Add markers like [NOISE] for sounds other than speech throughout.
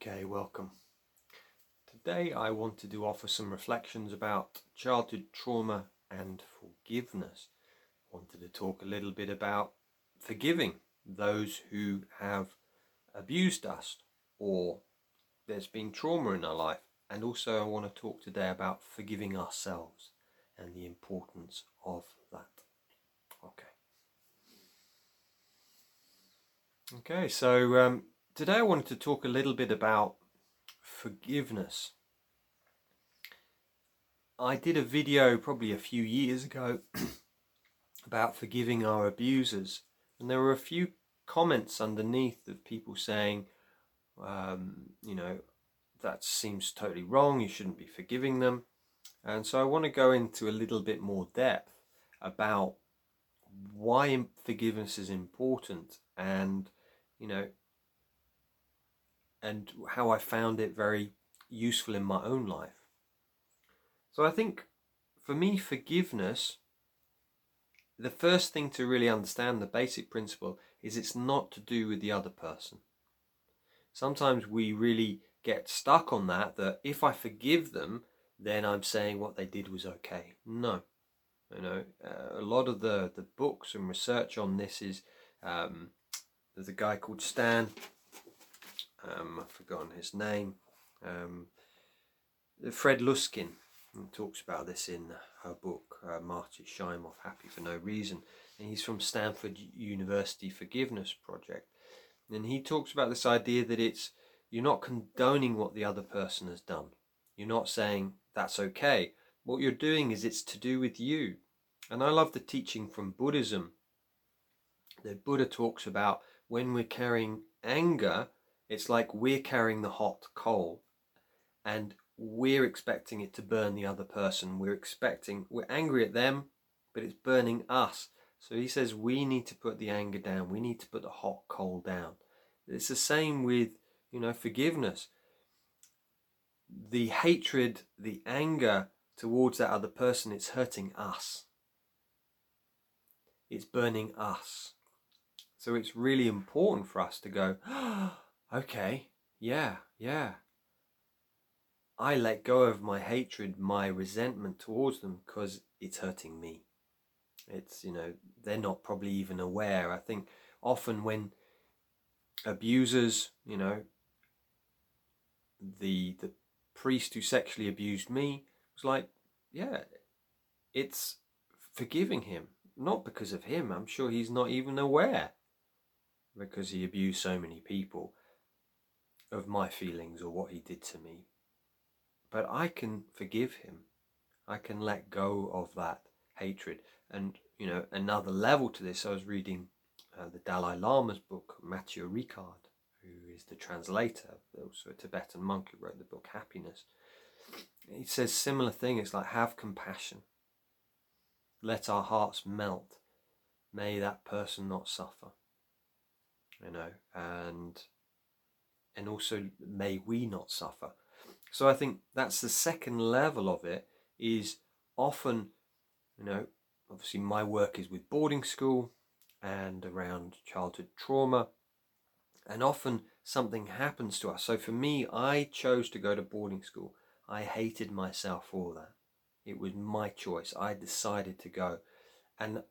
Okay, welcome. Today I wanted to offer some reflections about childhood trauma and forgiveness. I wanted to talk a little bit about forgiving those who have abused us or there's been trauma in our life. And also, I want to talk today about forgiving ourselves and the importance of that. Okay. Okay, so um, today I wanted to talk a little bit about forgiveness. I did a video probably a few years ago [CLEARS THROAT] about forgiving our abusers, and there were a few comments underneath of people saying, um, you know, that seems totally wrong, you shouldn't be forgiving them. And so I want to go into a little bit more depth about why forgiveness is important and, you know, and how I found it very useful in my own life. So I think for me, forgiveness, the first thing to really understand the basic principle is it's not to do with the other person. Sometimes we really get stuck on that, that if I forgive them, then I'm saying what they did was okay. No. You know, uh, a lot of the, the books and research on this is um, there's a guy called Stan, um, I've forgotten his name, um, Fred Luskin talks about this in her book, uh, Marci Shimoff, Happy for No Reason. And he's from Stanford University Forgiveness Project. And he talks about this idea that it's you're not condoning what the other person has done. You're not saying that's okay. What you're doing is it's to do with you. And I love the teaching from Buddhism that Buddha talks about when we're carrying anger, it's like we're carrying the hot coal and we're expecting it to burn the other person. We're expecting, we're angry at them, but it's burning us. So he says we need to put the anger down. We need to put the hot coal down. It's the same with, you know, forgiveness. The hatred, the anger towards that other person, it's hurting us. It's burning us. So it's really important for us to go, oh, [GASPS] okay, yeah, yeah. I let go of my hatred, my resentment towards them because it's hurting me. It's, you know, they're not probably even aware. I think often when abusers, you know, the the priest who sexually abused me was like, yeah, it's forgiving him, not because of him. I'm sure he's not even aware because he abused so many people of my feelings or what he did to me. But I can forgive him. I can let go of that hatred. And, you know, another level to this, I was reading uh, the Dalai Lama's book, Matthieu Ricard, who is the translator, also a Tibetan monk who wrote the book Happiness. He says similar thing. It's like have compassion. Let our hearts melt. May that person not suffer. You know, and and also may we not suffer. So I think that's the second level of it is often, you know, obviously my work is with boarding school and around childhood trauma. And often something happens to us. So for me, I chose to go to boarding school. I hated myself for that. It was my choice. I decided to go. And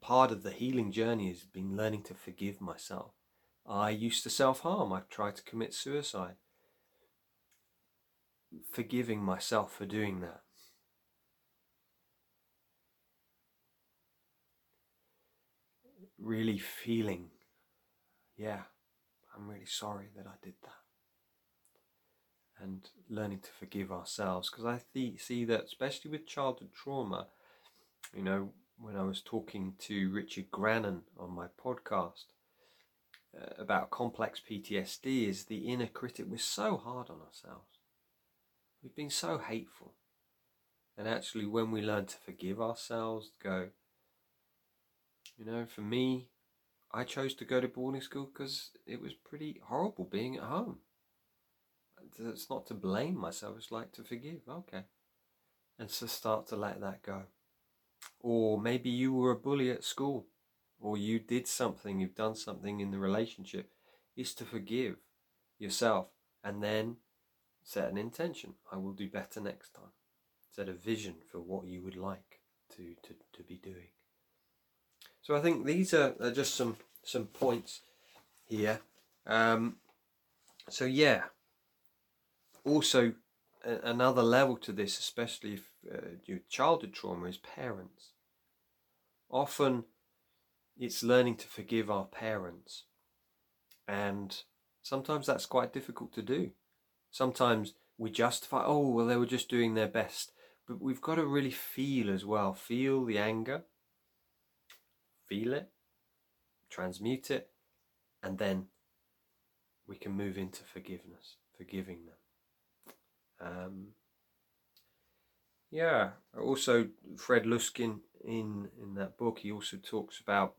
part of the healing journey has been learning to forgive myself. I used to self harm. I tried to commit suicide. Forgiving myself for doing that. really feeling, yeah, I'm really sorry that I did that. And learning to forgive ourselves. Because I th- see that, especially with childhood trauma, you know, when I was talking to Richard Grannon on my podcast Uh, about complex PTSD, is the inner critic. We're so hard on ourselves. We've been so hateful. And actually, when we learn to forgive ourselves, go, you know, for me, I chose to go to boarding school because it was pretty horrible being at home. It's not to blame myself, it's like to forgive. Okay. And so start to let that go. Or maybe you were a bully at school, or you did something, you've done something in the relationship, is to forgive yourself and then set an intention. I will do better next time. Set a vision for what you would like to, to, to be doing. So I think these are, are just some some points here. Um, so yeah. Also, a, another level to this, especially if uh, your childhood trauma, is parents. Often, it's learning to forgive our parents, and sometimes that's quite difficult to do. Sometimes we justify, oh well, they were just doing their best, but we've got to really feel as well. Feel the anger, feel it, transmute it, and then we can move into forgiveness, forgiving them. Um, yeah, also Fred Luskin in in that book, he also talks about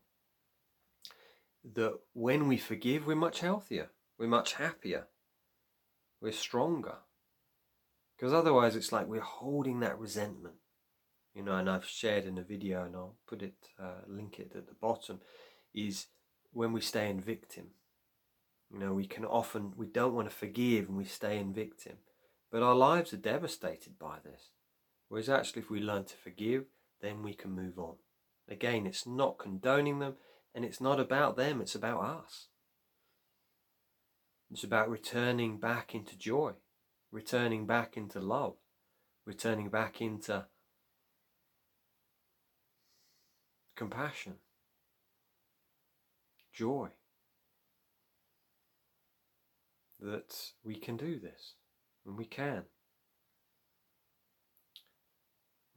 that when we forgive, we're much healthier, we're much happier, we're stronger. Because otherwise, it's like we're holding that resentment you know, and I've shared in a video, and I'll put it, uh, link it at the bottom, is when we stay in victim. You know, we can often we don't want to forgive, and we stay in victim, but our lives are devastated by this. Whereas actually, if we learn to forgive, then we can move on. Again, it's not condoning them, and it's not about them; it's about us. It's about returning back into joy, returning back into love, returning back into compassion, joy. That we can do this, and we can.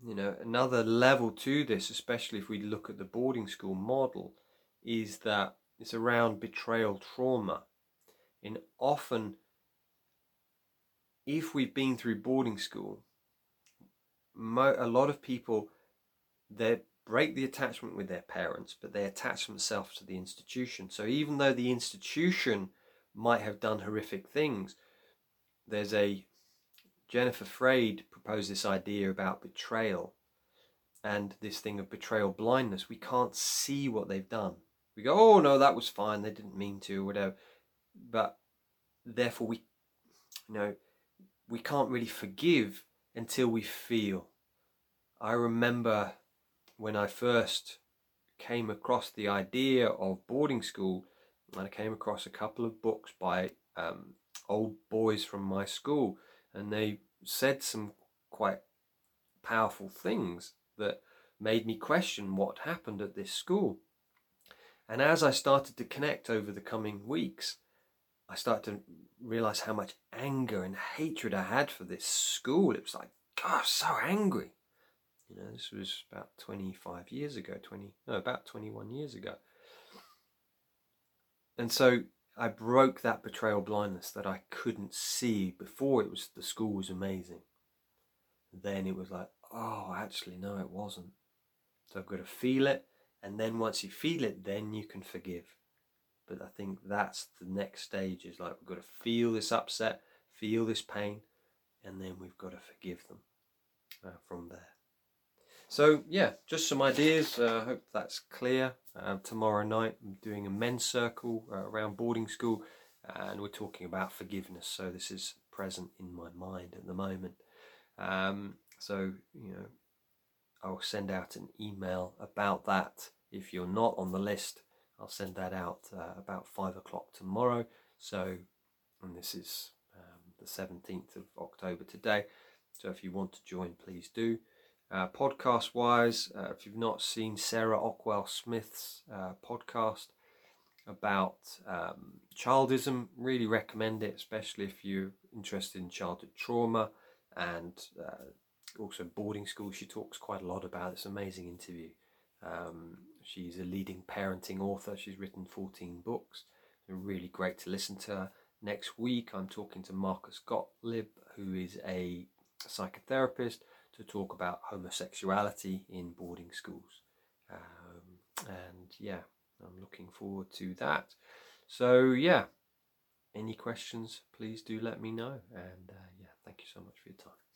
You know, another level to this, especially if we look at the boarding school model, is that it's around betrayal trauma. And often, if we've been through boarding school, a lot of people, they break the attachment with their parents, but they attach themselves to the institution. So even though the institution might have done horrific things, there's a Jennifer Freyd proposed this idea about betrayal and this thing of betrayal blindness. We can't see what they've done. We go, oh no, that was fine, they didn't mean to, whatever. But therefore, we, you know, we can't really forgive until we feel. I remember when I first came across the idea of boarding school, and I came across a couple of books by um, old boys from my school, and they said some quite powerful things that made me question what happened at this school. And as I started to connect over the coming weeks, I started to realize how much anger and hatred I had for this school. It was like, gosh, so angry. You know, this was about 25 years ago, 20, no, about 21 years ago. And so I broke that betrayal blindness that I couldn't see before it was the school was amazing. Then it was like, oh, actually, no, it wasn't. So I've got to feel it. And then once you feel it, then you can forgive. But I think that's the next stage is like we've got to feel this upset, feel this pain, and then we've got to forgive them uh, from there. So yeah, just some ideas. I uh, hope that's clear. Uh, tomorrow night I'm doing a men's circle uh, around boarding school and we're talking about forgiveness. So this is present in my mind at the moment. Um, so, you know, I'll send out an email about that. If you're not on the list, I'll send that out uh, about five o'clock tomorrow. So, and this is um, the 17th of October today. So if you want to join, please do. Uh, podcast wise, uh, if you've not seen Sarah Ockwell Smith's uh, podcast about um, childism, really recommend it, especially if you're interested in childhood trauma and uh, also boarding school. She talks quite a lot about this amazing interview. Um, she's a leading parenting author, she's written 14 books. Really great to listen to her. Next week, I'm talking to Marcus Gottlieb, who is a psychotherapist to talk about homosexuality in boarding schools. Um, and yeah, I'm looking forward to that. So, yeah, any questions, please do let me know. And uh, yeah, thank you so much for your time.